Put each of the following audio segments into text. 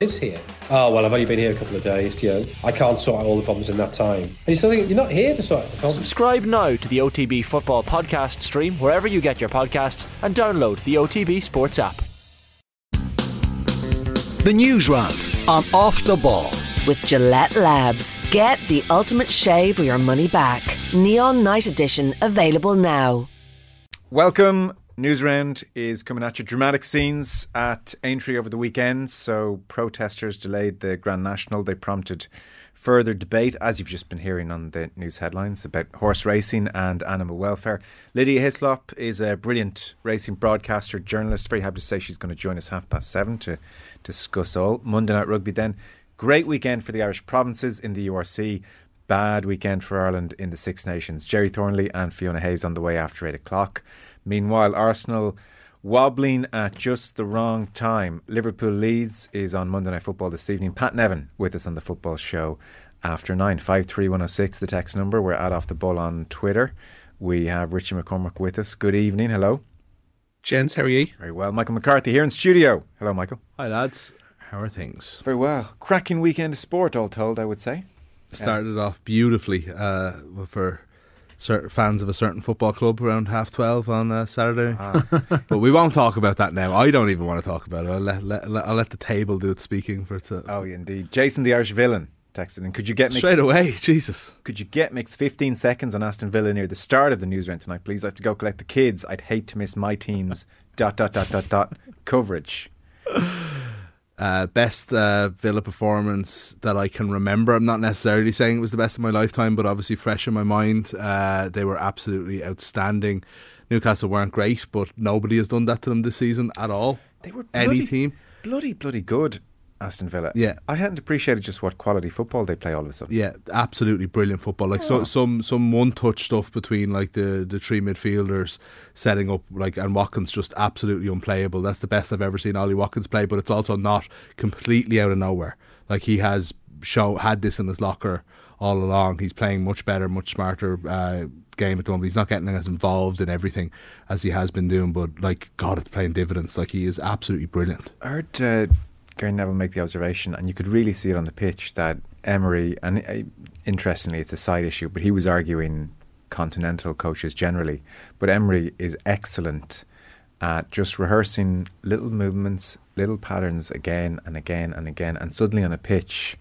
is here. Oh, well, I've only been here a couple of days, you know. I can't sort out all the problems in that time. And you still think you're not here to sort out the problems. Subscribe now to the OTB Football Podcast stream wherever you get your podcasts and download the OTB Sports app. The News Round on Off the Ball. With Gillette Labs. Get the ultimate shave or your money back. Neon Night Edition available now. Welcome. News Round is coming at you. Dramatic scenes at Aintree over the weekend. So, protesters delayed the Grand National. They prompted further debate, as you've just been hearing on the news headlines, about horse racing and animal welfare. Lydia Hislop is a brilliant racing broadcaster, journalist. Very happy to say she's going to join us half past seven to discuss all. Monday Night Rugby then. Great weekend for the Irish provinces in the URC. Bad weekend for Ireland in the Six Nations. Gerry Thornley and Fiona Hayes on the way after eight o'clock. Meanwhile, Arsenal wobbling at just the wrong time. Liverpool Leeds is on Monday Night Football this evening. Pat Nevin with us on the football show after nine. 53106, the text number. We're at Off the Ball on Twitter. We have Richie McCormack with us. Good evening. Hello. Gents, how are you? Very well. Michael McCarthy here in studio. Hello, Michael. Hi, lads. How are things? Very well. Cracking weekend of sport, all told, I would say. Started off beautifully uh, for certain fans of a certain football club around half 12 on uh, Saturday. Ah. but we won't talk about that now. I don't even want to talk about it. I'll let, let, let- I'll let the table do its speaking for itself. Oh, indeed. Jason, the Irish villain, texted in. Could you get mixed, Straight away, Jesus. Could you get mixed 15 seconds on Aston Villa near the start of the news round tonight, please? I have to go collect the kids. I'd hate to miss my team's dot dot dot dot dot coverage. Uh, best uh, Villa performance that I can remember. I'm not necessarily saying it was the best of my lifetime, but obviously fresh in my mind. Uh, they were absolutely outstanding. Newcastle weren't great, but nobody has done that to them this season at all. They were Any team. bloody, bloody good. Aston Villa. Yeah. I hadn't appreciated just what quality football they play all of a sudden. Yeah, absolutely brilliant football. Like so, some some one touch stuff between like the the three midfielders setting up like and Watkins just absolutely unplayable. That's the best I've ever seen Ollie Watkins play, but it's also not completely out of nowhere. Like he has show had this in his locker all along. He's playing much better, much smarter uh, game at the moment. He's not getting as involved in everything as he has been doing, but like God, it's playing dividends. Like he is absolutely brilliant. I heard uh, Gary Neville make the observation, and you could really see it on the pitch that Emery, and uh, interestingly, it's a side issue, but he was arguing continental coaches generally. But Emery is excellent at just rehearsing little movements, little patterns again and again and again, and suddenly on a pitch,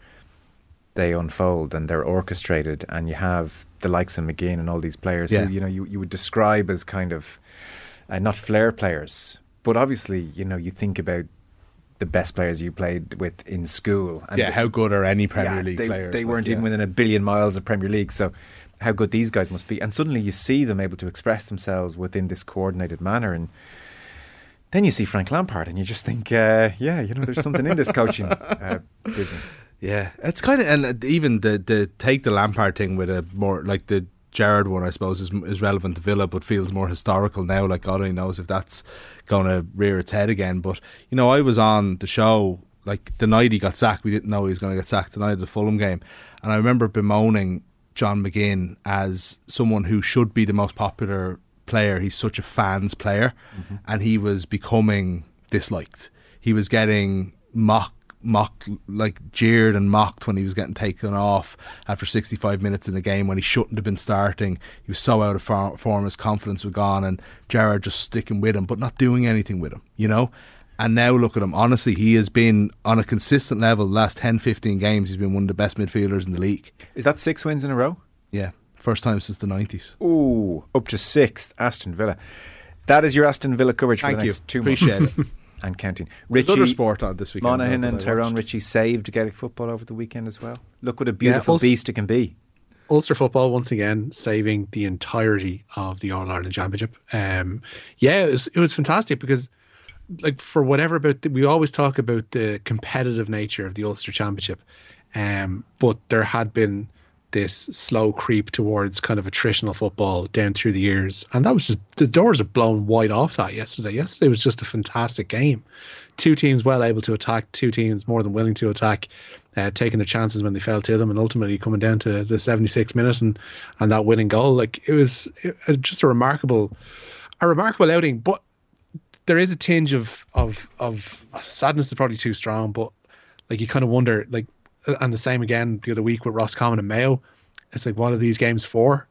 they unfold and they're orchestrated, and you have the likes of McGinn and all these players Yeah. who you know you, you would describe as kind of uh, not flair players, but obviously you know you think about the best players you played with in school. And yeah, how good are any Premier yeah, League they, players? They Like, weren't even within a billion miles of Premier League, so how good these guys must be. And suddenly you see them able to express themselves within this coordinated manner, and then you see Frank Lampard, and you just think, uh, yeah, you know, there's something in this coaching uh, business. Yeah, it's kind of and even the the take the Lampard thing with a more like the Gerrard one, I suppose, is is relevant to Villa, but feels more historical now. Like God only knows if that's going to rear its head again. But you know, I was on the show like the night he got sacked. We didn't know he was going to get sacked the night of the Fulham game, and I remember bemoaning John McGinn as someone who should be the most popular player. He's such a fans player, mm-hmm. and he was becoming disliked. He was getting mocked mocked, like jeered and mocked when he was getting taken off after 65 minutes in the game when he shouldn't have been starting. He was so out of form, his confidence was gone, and Gerrard just sticking with him, but not doing anything with him, you know? And now look at him. Honestly, he has been on a consistent level the last 10, 15 games. He's been one of the best midfielders in the league. Is that six wins in a row? Yeah, first time since the 90s. Ooh, up to sixth, Aston Villa. That is your Aston Villa coverage for Thank the you. next two Appreciate months. it. and counting. There's Richie other sport on this weekend. Monaghan and that Tyrone watched. Richie saved Gaelic football over the weekend as well. Look what a beautiful also- beast it can be. Ulster football once again saving the entirety of the All Ireland Championship. Um, yeah, it was it was fantastic because, like, for whatever about the, we always talk about the competitive nature of the Ulster Championship, um, but there had been this slow creep towards kind of attritional football down through the years, and that was just the doors are blown wide off that yesterday. Yesterday was just a fantastic game. Two teams well able to attack, two teams more than willing to attack uh, taking their chances when they fell to them, and ultimately coming down to the 76th minute and and that winning goal. Like it was it, it- just a remarkable, a remarkable outing. But there is a tinge of of of sadness is probably too strong, but like you kind of wonder like, uh, and the same again the other week with Ross Roscommon and Mayo. It's like what are these games for?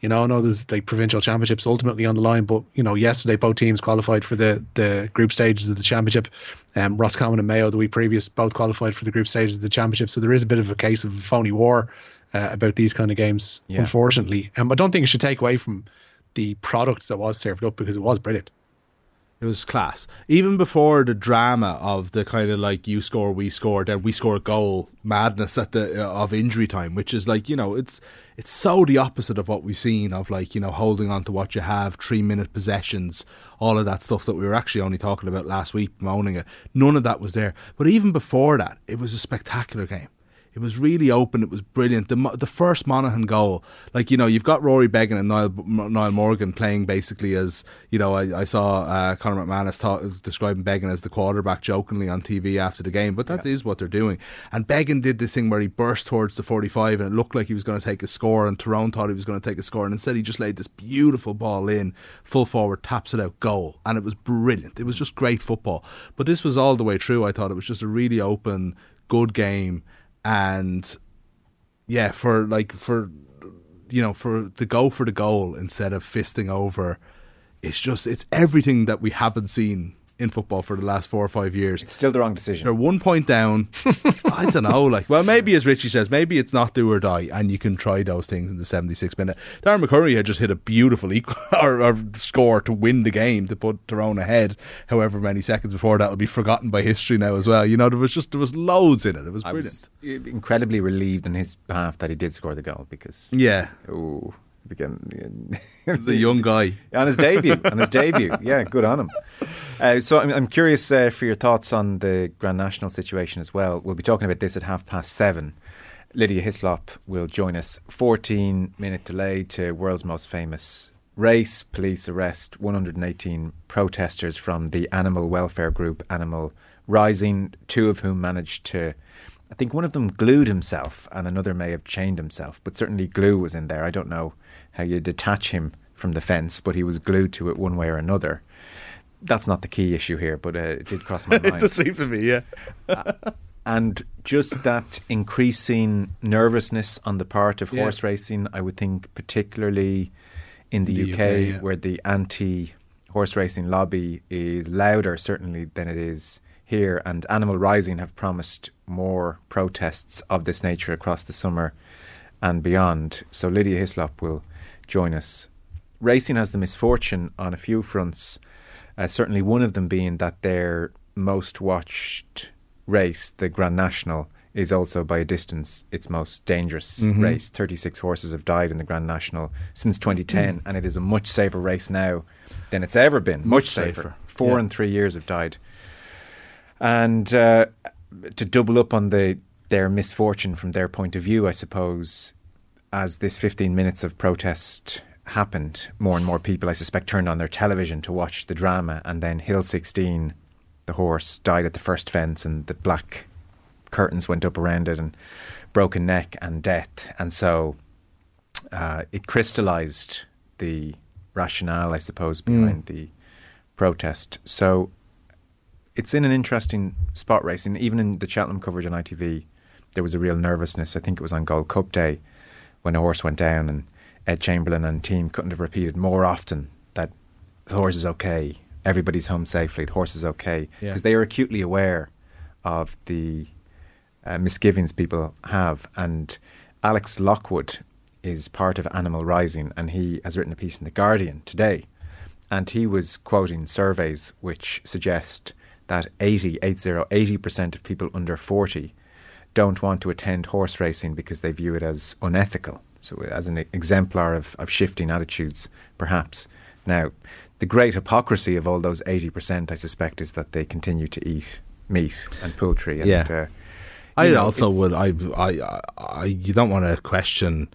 You know, I know there's like provincial championships ultimately on the line, but you know, yesterday both teams qualified for the the group stages of the championship. Um, Roscommon and Mayo the week previous both qualified for the group stages of the championship. So there is a bit of a case of phony war uh, about these kind of games, Yeah. unfortunately. Um, I don't think it should take away from the product that was served up because it was brilliant. It was class. Even before the drama of the kind of like you score, we score, then we score a goal madness at the uh, of injury time, which is like you know it's it's so the opposite of what we've seen of like you know holding on to what you have, three minute possessions, all of that stuff that we were actually only talking about last week, moaning it. None of that was there. But even before that, it was a spectacular game. It was really open. It was brilliant. The the first Monaghan goal, like you know, you've got Rory Beggan and Niall Niall Morgan playing basically as you know. I, I saw uh, Conor McManus talk, describing Beggan as the quarterback jokingly on TV after the game, but that is what they're doing. And Beggan did this thing where he burst towards the forty five, and it looked like he was going to take a score, and Tyrone thought he was going to take a score, and instead he just laid this beautiful ball in, full forward, taps it out, goal, and it was brilliant. It was just great football. But this was all the way through. I thought it was just a really open, good game and yeah, for like for you know for the go for the goal instead of fisting over, it's just it's everything that we haven't seen in football for the last four or five years. It's still the wrong decision. They're one point down. I don't know. Like, well, maybe as Richie says, maybe it's not do or die, and you can try those things in the 76th minute. Darren McCurry had just hit a beautiful equal or, or score to win the game to put Tyrone ahead. However many seconds before that will be forgotten by history now as well. You know, there was just there was loads in it. It was I brilliant. was incredibly relieved in his behalf that he did score the goal because yeah, oh, became the young guy. on his debut. on his debut, yeah, good on him. Uh, so I'm, I'm curious uh, for your thoughts on the Grand National situation as well. We'll be talking about this at half past seven. Lydia Hislop will join us. 14 minute delay to world's most famous race. Police arrest 118 protesters from the animal welfare group Animal Rising, two of whom managed to. I think one of them glued himself and another may have chained himself, but certainly glue was in there. I don't know how you detach him from the fence, but he was glued to it one way or another. That's not the key issue here, but uh, it did cross my mind. It does seem to be, yeah. and just that increasing nervousness on the part of Yeah. horse racing, I would think, particularly in the, The UK, UK, yeah. where the anti horse racing lobby is louder, certainly, than it is here. And Animal Rising have promised more protests of this nature across the summer and beyond. So Lydia Hislop will join us. Racing has the misfortune on a few fronts, uh, certainly one of them being that their most watched race, the Grand National, is also by a distance its most dangerous Mhm. race. 36 horses have died in the Grand National since 2010, and it is a much safer race now than it's ever been. Much, Much safer. safer, Four yeah. and three years have died. And uh, to double up on the their misfortune from their point of view, I suppose, as this 15 minutes of protest happened, more and more people, I suspect, turned on their television to watch the drama. And then Hill 16, the horse, died at the first fence, and the black curtains went up around it, and broken neck and death. And so uh, it crystallized the rationale, I suppose, behind the protest. So it's in an interesting spot racing. Even in the Cheltenham coverage on ITV, there was a real nervousness. I think it was on Gold Cup Day when a horse went down, and Ed Chamberlin and team couldn't have repeated more often that the horse is okay. Everybody's home safely. The horse is okay Yeah. because they are acutely aware of the uh, misgivings people have. And Alex Lockwood is part of Animal Rising, and he has written a piece in the Guardian today, and he was quoting surveys which suggest that 80, 80 percent of people under 40 don't want to attend horse racing because they view it as unethical. So, as an exemplar of, of shifting attitudes, perhaps. Now, the great hypocrisy of all those 80%, I suspect, is that they continue to eat meat and poultry. And, Yeah. uh, I know, also would. I, I, I, you don't want to question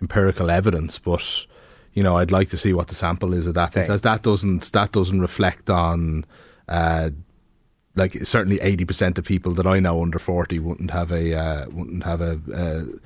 empirical evidence, but you know, I'd like to see what the sample is of that Same. because that doesn't that doesn't reflect on, uh, like certainly eighty percent of people that I know under forty wouldn't have a uh, wouldn't have a. Uh,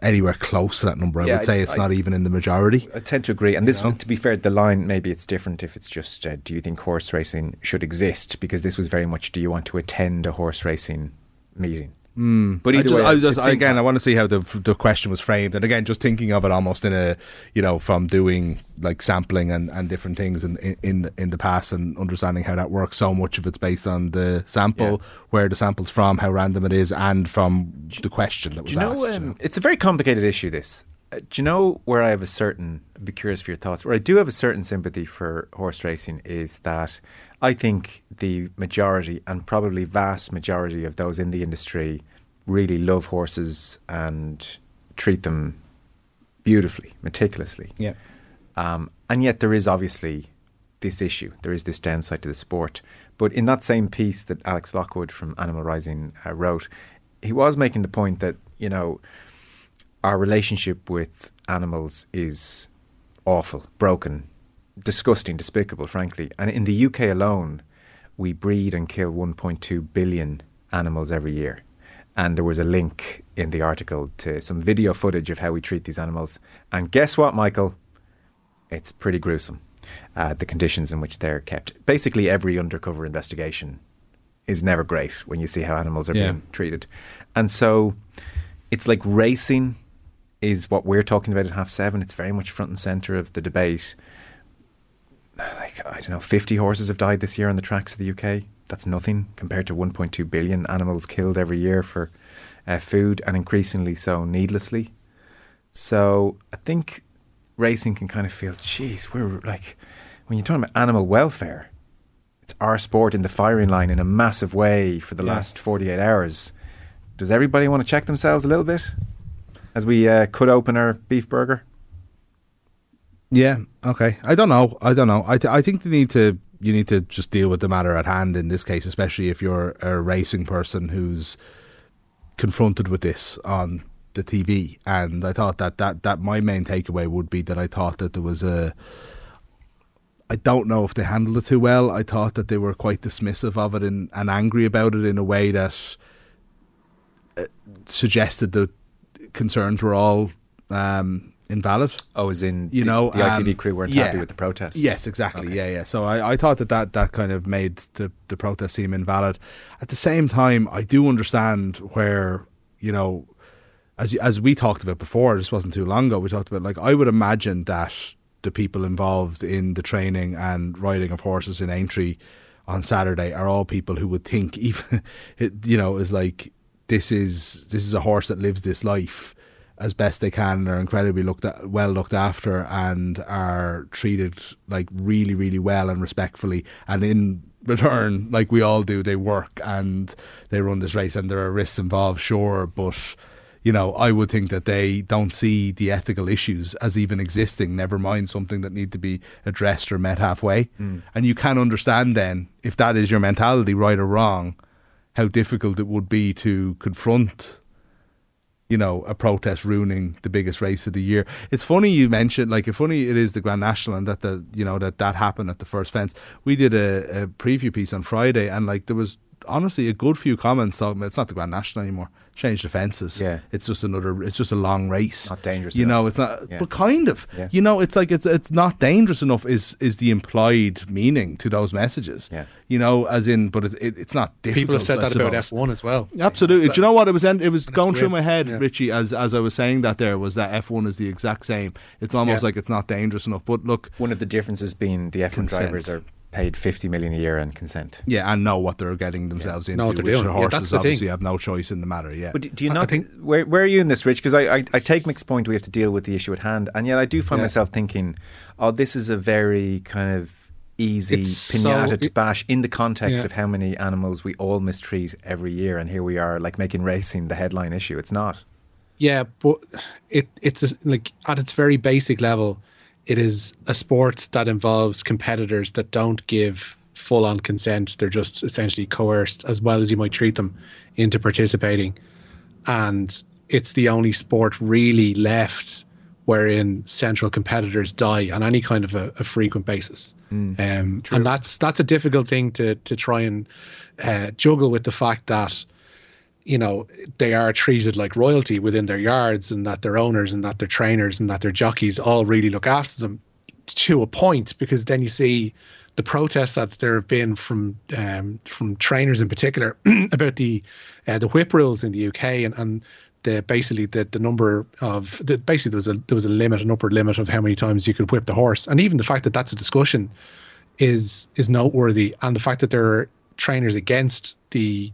Anywhere close to that number, I Yeah, would say I- it's I- not even in the majority. I tend to agree. And this, know? to be fair, the line maybe it's different if it's just uh, do you think horse racing should exist? Because this was very much do you want to attend a horse racing meeting? But I just, way, I was just, again, I want to see how the the question was framed, and again, just thinking of it almost in a, you know, from doing like sampling and, and different things in in in the, in the past, and understanding how that works. So much of it's based on the sample, where the sample's from, how random it is, and from the question that was Do you know, asked. um, it's a very complicated issue. This. Uh, do you know where I have a certain? I'd be curious for your thoughts. Where I do have a certain sympathy for horse racing is that I think the majority and probably vast majority of those in the industry really love horses and treat them beautifully, meticulously. yeah. Um, and yet there is obviously this issue. There is this downside to the sport. But in that same piece that Alex Lockwood from Animal Rising uh, wrote, he was making the point that, you know, our relationship with animals is awful, broken, disgusting, despicable, frankly. And in the UK alone, we breed and kill 1.2 billion animals every year. And there was a link in the article to some video footage of how we treat these animals. And guess what, Michael? It's pretty gruesome, uh, the conditions in which they're kept. Basically, every undercover investigation is never great when you see how animals are Yeah. being treated. And so it's like racing is what we're talking about at half seven. It's very much front and center of the debate. Like, I don't know, 50 horses have died this year on the tracks of the UK. That's nothing compared to 1.2 billion animals killed every year for uh, food and increasingly so needlessly. So I think racing can kind of feel, geez, we're like, when you're talking about animal welfare, it's our sport in the firing line in a massive way for the Yeah. last 48 hours. Does everybody want to check themselves a little bit as we uh, cut open our beef burger? Yeah. Okay. I don't know. I don't know. I th- I think you need to you need to just deal with the matter at hand in this case, especially if you're a racing person who's confronted with this on the TV. And I thought that that that my main takeaway would be that I thought that there was a. I don't know if they handled it too well. I thought that they were quite dismissive of it and, and angry about it in a way that uh, suggested that concerns were all um, invalid Oh, as in you the, know the ITV um, crew weren't yeah. happy with the protest. Yes, exactly. Yeah, yeah. So I, I thought that, that that kind of made the the protest seem invalid. At the same time, I do understand where you know, as as we talked about before, this wasn't too long ago. We talked about like I would imagine that the people involved in the training and riding of horses in Aintree on Saturday are all people who would think even it, you know is like this is this is a horse that lives this life as best they can and are incredibly looked at, well looked after and are treated like really really well and respectfully. And in return like we all do they work and they run this race and there are risks involved sure. But you know I would think that they don't see the ethical issues as even existing never mind something that need to be addressed or met halfway. Hmm. And you can understand then if that is your mentality right or wrong how difficult it would be to confront you know, a protest ruining the biggest race of the year. It's funny you mentioned, like, funny it is the Grand National and that the, you know, that that happened at the first fence. We did a, a preview piece on Friday and like there was honestly a good few comments talking about it's not the Grand National anymore. Change the fences. Yeah. it's just another. It's just a long race. Not dangerous You enough. know, it's not. Yeah. But kind of. Yeah. You know, it's like it's it's not dangerous enough. Is is the implied meaning to those messages? Yeah. You know, as in, but it, it, it's not. Difficult, People have said that about. F1 as well. Absolutely. Do you know what it was? En- it was And going through my head, Yeah. Richie, as as I was saying that. There was that F one is the exact same. It's almost Yeah. like it's not dangerous enough. But look, One of the differences being the F1 drivers are paid 50 million a year in consent. yeah, and know what they're getting themselves into, Know what they're which doing. the Yeah, horses that's the obviously thing. have no choice in the matter. Yeah, But do- do you I- I not think- where where are you in this, Rich? Because I, I I take Mick's point. We have to deal with the issue at hand, and yet I do find Yeah. myself thinking, oh, this is a very kind of easy It's so- pinata to bash in the context Yeah. of how many animals we all mistreat every year, and here we are like making racing the headline issue. It's not. Yeah, but it it's a, like at its very basic level, it is a sport that involves competitors that don't give full on consent. They're just essentially coerced, as well as you might treat them, into participating. And it's the only sport really left wherein central competitors die on any kind of a, a frequent basis. um, and that's that's a difficult thing to to try and uh, juggle with the fact that you know they are treated like royalty within their yards and that their owners and that their trainers and that their jockeys all really look after them to a point because then you see the protests that there have been from um, from trainers in particular about the uh, the whip rules in the UK and, and the basically the, the number of the, basically there was a there was a limit an upper limit of how many times you could whip the horse. And even the fact that that's a discussion is is noteworthy. And the fact that there are trainers against the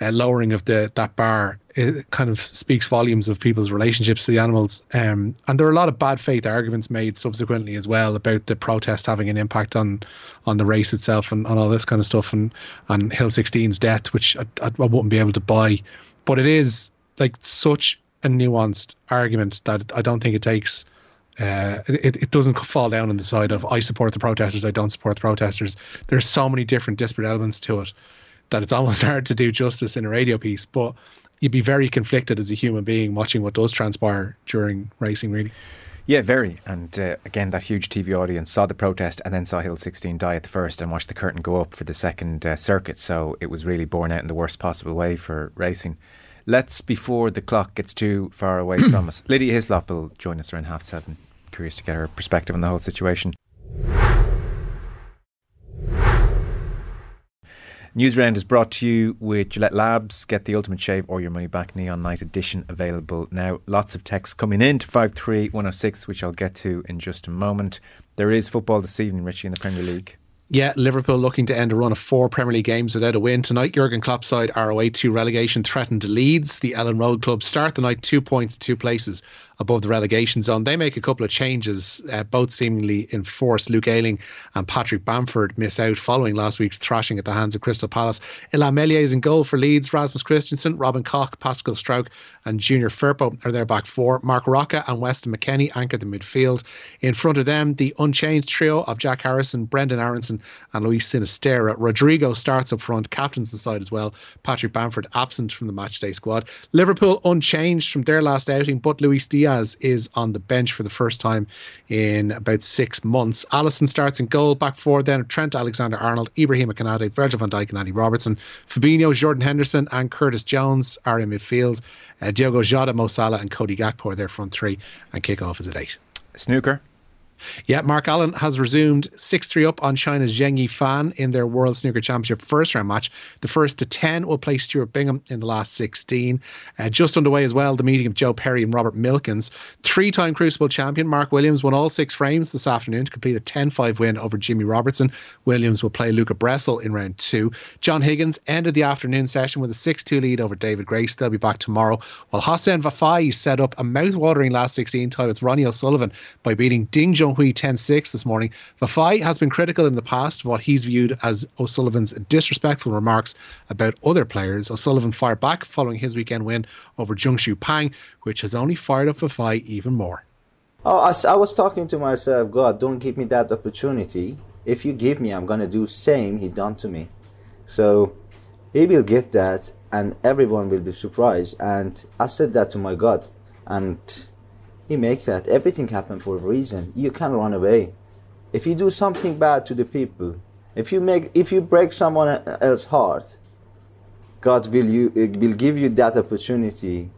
uh, lowering of the that bar it kind of speaks volumes of people's relationships to the animals. Um, and there are a lot of bad faith arguments made subsequently as well about the protest having an impact on on the race itself and on all this kind of stuff and and Hill 16's death, which I, I wouldn't be able to buy. But it is like such a nuanced argument that I don't think it takes. Uh, it, it doesn't fall down on the side of I support the protesters, I don't support the protesters. There's so many different disparate elements to it that it's almost hard to do justice in a radio piece. But you'd be very conflicted as a human being watching what does transpire during racing, really. Yeah, very. And uh, again, that huge TV audience saw the protest and then saw Hill 16 die at the first and watched the curtain go up for the second uh, circuit. So it was really borne out in the worst possible way for racing. Let's, before the clock gets too far away from us, Lydia Hislop will join us around half seven. Curious to get her perspective on the whole situation. Newsround is brought to you with Gillette Labs. Get the ultimate shave or your money back. Neon Night Edition available now. Lots of texts coming in to 53106, which I'll get to in just a moment. There is football this evening, Richie, in the Premier League. Yeah, Liverpool looking to end a run of four Premier League games without a win. Tonight, Jurgen Klopp's side are away to relegation threatened Leeds. The Elland Road Club start the night two points, two places above the relegation zone. They make a couple of changes, uh, both seemingly enforced. Luke Ayling and Patrick Bamford miss out following last week's thrashing at the hands of Crystal Palace. Illan Meslier is in goal for Leeds. Rasmus Christensen, Robin Koch, Pascal Struijk, and Junior Firpo are their back four. Marc Roca and Weston McKennie anchor the midfield. In front of them, the unchanged trio of Jack Harrison, Brenden Aaronson, and Luis Sinisterra. Rodrigo starts up front, captains the side as well. Patrick Bamford absent from the matchday squad. Liverpool unchanged from their last outing, but Luis Diaz Diaz is on the bench for the first time in about six months. Alisson starts in goal, back four then Trent Alexander Arnold, Ibrahim Konate, Virgil van Dijk, and Andy Robertson. Fabinho, Jordan Henderson, and Curtis Jones are in midfield. Uh, Diogo Jota, Mo Salah, and Cody Gakpo are their front three, and kick-off is at eight. Snooker. Yeah, Mark Allen has resumed 6 3 up on China's Zheng Yifan in their World Snooker Championship first round match. The first to 10 will play Stuart Bingham in the last 16. Uh, just underway as well, the meeting of Joe Perry and Robert Milkins. Three time Crucible champion Mark Williams won all six frames this afternoon to complete a 10 5 win over Jimmy Robertson. Williams will play Luca Brecel in round two. John Higgins ended the afternoon session with a 6 2 lead over David Grace. They'll be back tomorrow. While Hossein Vafaei set up a mouth watering last 16 tie with Ronnie O'Sullivan by beating Ding Junhui 10 6 this morning. Vafaei has been critical in the past of what he's viewed as O'Sullivan's disrespectful remarks about other players. O'Sullivan fired back following his weekend win over Zhong Pang, which has only fired up Vafaei even more. Oh, I, I was talking to myself, God, don't give me that opportunity. If you give me, I'm gonna do same he done to me. So he will get that, and everyone will be surprised. And I said that to my God, and he makes that. Everything happen for a reason. You can't run away. If you do something bad to the people, if you make, if you break someone else's heart, God will you will give you that opportunity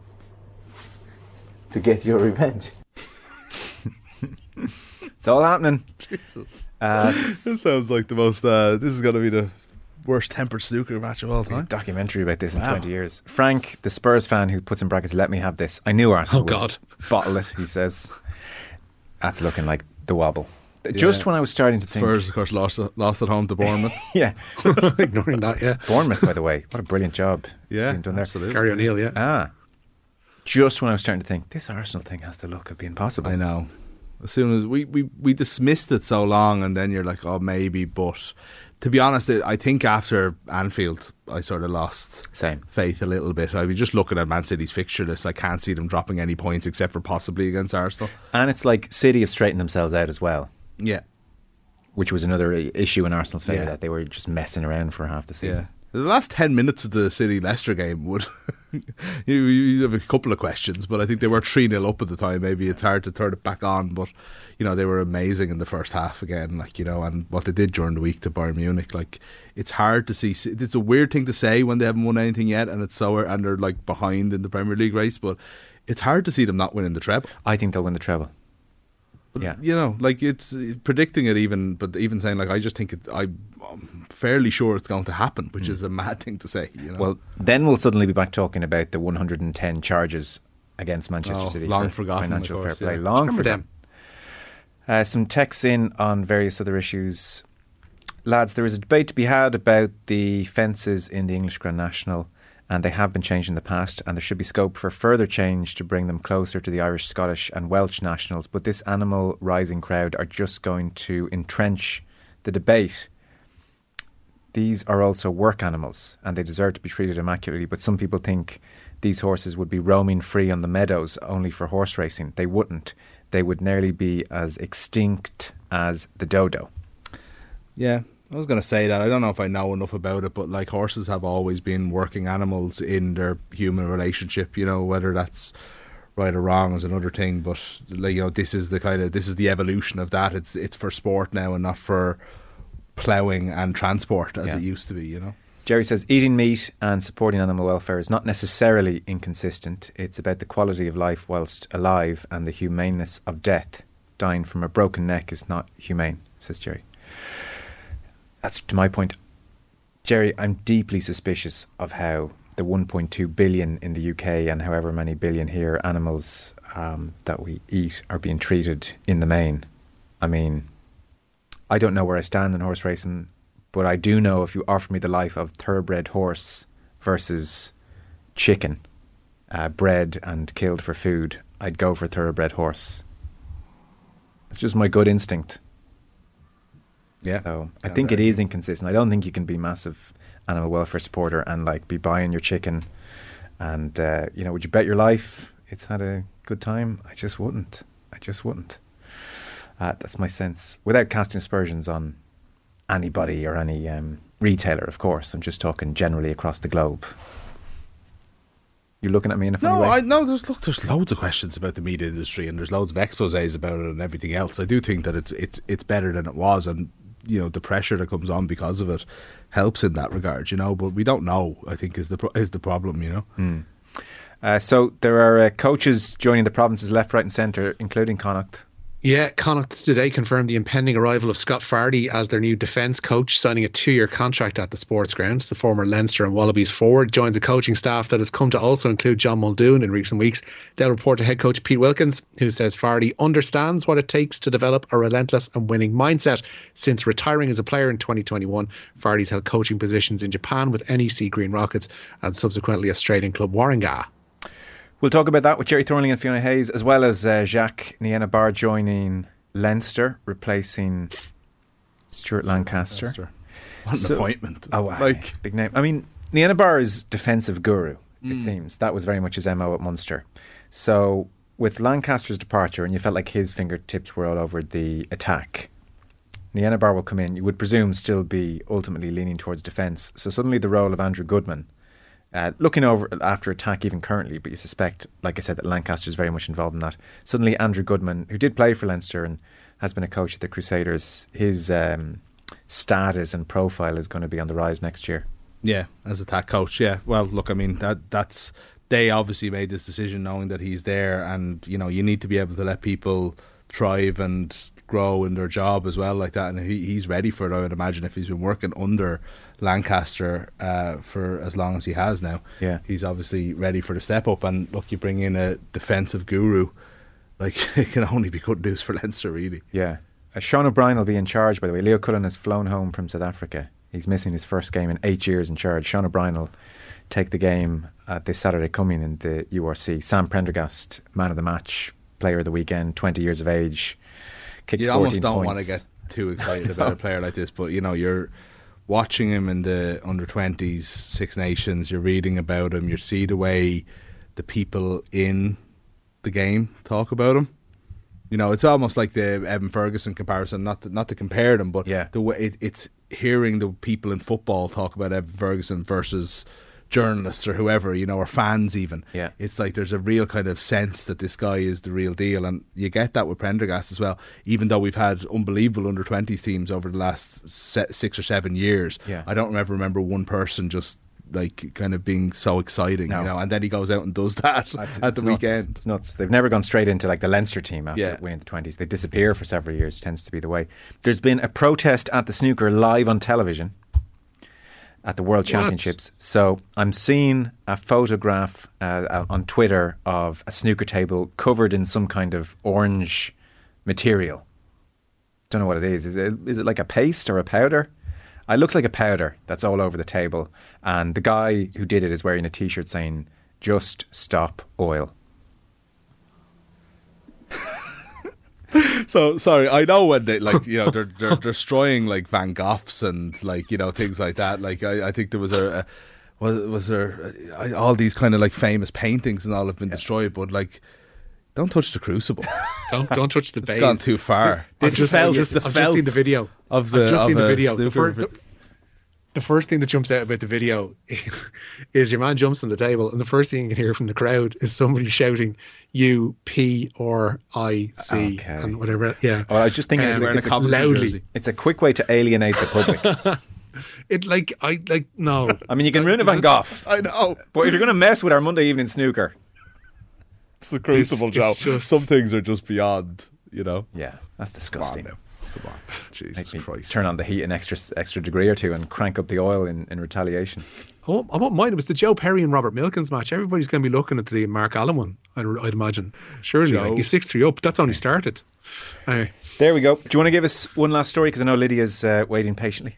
to get your revenge. it's all happening. Jesus. Uh, this sounds like the most. Uh, this is going to be the worst tempered snooker match of all time. Documentary about this in wow. 20 years. Frank, the Spurs fan who puts in brackets, let me have this. I knew Arsenal. Oh, God. Bottle it, he says. That's looking like the wobble. Yeah. Just when I was starting to think. Spurs, of course, lost, lost at home to Bournemouth. yeah. Ignoring that, yeah. Bournemouth, by the way. What a brilliant job. Yeah. Done there. Absolutely. Gary O'Neil, yeah. Ah. Just when I was starting to think, this Arsenal thing has the look of being possible. I know. As soon as we, we, we dismissed it so long, and then you're like, oh, maybe, but to be honest, I think after Anfield, I sort of lost Same. faith a little bit. I was just looking at Man City's fixture list. I can't see them dropping any points except for possibly against Arsenal. And it's like City have straightened themselves out as well. Yeah. Which was another issue in Arsenal's favour yeah. that they were just messing around for half the season. Yeah. The last 10 minutes of the City Leicester game would. you, you have a couple of questions, but I think they were 3 0 up at the time. Maybe it's hard to turn it back on, but you know, they were amazing in the first half again, like, you know, and what they did during the week to Bayern Munich, like, it's hard to see. It's a weird thing to say when they haven't won anything yet, and it's so, and they're like behind in the Premier League race, but it's hard to see them not winning the treble. I think they'll win the treble. Yeah. you know, like it's uh, predicting it even, but even saying like I just think it, I, I'm fairly sure it's going to happen, which is a mad thing to say. You know. Well, then we'll suddenly be back talking about the 110 charges against Manchester Oh, City. long for forgotten, financial course, fair play. yeah. Long forgotten. them. Uh, some texts in on various other issues. Lads, there is a debate to be had about the fences in the English Grand National, and they have been changed in the past, and there should be scope for further change to bring them closer to the Irish, Scottish, and Welsh nationals. But this animal rising crowd are just going to entrench the debate. These are also work animals, and they deserve to be treated immaculately. But some people think these horses would be roaming free on the meadows only for horse racing. They wouldn't. They would nearly be as extinct as the dodo. Yeah, I was going to say that. I don't know if I know enough about it, but like horses have always been working animals in their human relationship. You know, whether that's right or wrong is another thing. But like, you know, this is the kind of this is the evolution of that. It's it's for sport now and not for ploughing and transport as Yeah. it used to be. You know. Jerry says eating meat and supporting animal welfare is not necessarily inconsistent. It's about the quality of life whilst alive and the humaneness of death. Dying from a broken neck is not humane, says Jerry. That's to my point. Jerry, I'm deeply suspicious of how the 1.2 billion in the UK and however many billion here animals um, that we eat are being treated in the main. I mean, I don't know where I stand in horse racing, but I do know if you offer me the life of thoroughbred horse versus chicken, uh, bred and killed for food, I'd go for thoroughbred horse. It's just my good instinct. Yeah. So I think it is inconsistent. I don't think you can be massive animal welfare supporter and like be buying your chicken, and uh, you know, would you bet your life it's had a good time? I just wouldn't. I just wouldn't. Uh, that's my sense. Without casting aspersions on anybody or any um, retailer, of course. I'm just talking generally across the globe. You're looking at me in a funny No, way? I no. There's look. There's loads of questions about the meat industry, and there's loads of exposés about it and everything else. I do think that it's it's it's better than it was, and you know the pressure that comes on because of it helps in that regard. You know, but we don't know. I think is the pro- is the problem. You know. Uh, so there are uh, coaches joining the provinces left, right, and centre, including Connacht. Yeah, Connacht today confirmed the impending arrival of Scott Fardy as their new defence coach, signing a two year contract at the sports ground. The former Leinster and Wallabies forward joins a coaching staff that has come to also include John Muldoon in recent weeks. They'll report to head coach Pete Wilkins, who says Fardy understands what it takes to develop a relentless and winning mindset. Since retiring as a player in 2021, Fardy's held coaching positions in Japan with NEC Green Rockets and subsequently Australian club Warringah. We'll talk about that with Gerry Thornley and Fiona Hayes, as well as uh, Jacques Nienaber joining Leinster, replacing Stuart Lancaster. Lancaster. What an So- appointment! Oh, wow. like big name. I mean, Nienaber is defensive guru, Mm. it seems. That was very much his MO at Munster. So, with Lancaster's departure, and you felt like his fingertips were all over the attack, Niena Bar will come in, you would presume still be ultimately leaning towards defence. So, suddenly the role of Andrew Goodman, uh, looking over after attack even currently, but you suspect, like I said, that Lancaster is very much involved in that. Suddenly, Andrew Goodman, who did play for Leinster and has been a coach at the Crusaders, his um, status and profile is going to be on the rise next year. Yeah, as attack coach. Yeah. Well, look, I mean that that's they obviously made this decision knowing that he's there, and you know you need to be able to let people thrive and grow in their job as well, like that. And he, he's ready for it. I would imagine if he's been working under Lancaster uh, for as long as he has now. Yeah. he's obviously ready for the step up. And look, you bring in a defensive guru, like it can only be good news for Leinster, really. Yeah. Uh, Sean O'Brien will be in charge, by the way. Leo Cullen has flown home from South Africa. He's missing his first game in eight years in charge. Sean O'Brien will take the game uh, this Saturday coming in the URC. Sam Prendergast, man of the match, player of the weekend, 20 years of age. Kicked you 14 almost don't points. want to get too excited about a player like this, but you know you're watching him in the under twenties Six Nations. You're reading about him. You see the way the people in the game talk about him. You know, it's almost like the Evan Ferguson comparison. Not to, not to compare them, but Yeah. the way it, it's hearing the people in football talk about Evan Ferguson versus journalists or whoever, you know, or fans even. Yeah. It's like there's a real kind of sense that this guy is the real deal, and you get that with Prendergast as well. Even though we've had unbelievable under 20s teams over the last se- six or seven years, Yeah. I don't ever remember one person just like kind of being so exciting, No. you know. And then he goes out and does that That's- at the nuts. weekend. It's nuts. They've never gone straight into like the Leinster team after Yeah. winning the twenties. They disappear for several years. Tends to be the way. There's been a protest at the snooker live on television at the World Championships. So I'm seeing a photograph uh, on Twitter of a snooker table covered in some kind of orange material. Don't know what it is. Is it is it like a paste or a powder? It looks like a powder that's all over the table. And the guy who did it is wearing a T-shirt saying "Just stop oil." So sorry, I know when they like you know they're they're destroying like Van Goghs and like you know things like that. Like I, I think there was a, a was was there uh, all these kind of like famous paintings and all have been destroyed, but like don't touch the crucible. Don't don't touch the it's base. gone too far. This just, felt- I've just, the I've just seen the video of the I've just of seen the video. The, fir- the, the first thing that jumps out about the video is your man jumps on the table, and the first thing you can hear from the crowd is somebody shouting "U P or I C" Okay. and whatever. Yeah, Well, I was just thinking Um, it's, wearing a it's, a, loudly. it's a quick way to alienate the public. it like I like no. I mean, you can ruin a Van Gogh, I know. but if you're going to mess with our Monday evening snooker, It's the crucible, Joe. just- Some things are just beyond, you know. yeah, that's Come on disgusting. Now. Come on. Jesus Make me Christ. turn on the heat an extra extra degree or two and crank up the oil in, in retaliation. I won't, I won't mind. It was the Joe Perry and Robert Milkins match. Everybody's going to be looking at the Mark Allen one. I'd, I'd imagine. Surely, Joe. like he's six three up. That's only started. Anyway. There we go. Do you want to give us one last story? Because I know Lydia's uh, waiting patiently.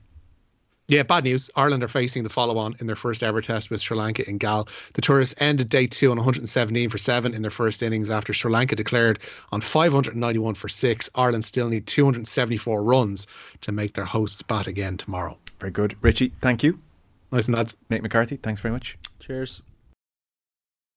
Yeah, bad news. Ireland are facing the follow on in their first ever test with Sri Lanka in Galle. The tourists ended day two on 117 for seven in their first innings after Sri Lanka declared on 591 for six. Ireland still need 274 runs to make their hosts bat again tomorrow. Very good. Richie, thank you. Nice and that's Nate McCarthy, thanks very much. Cheers.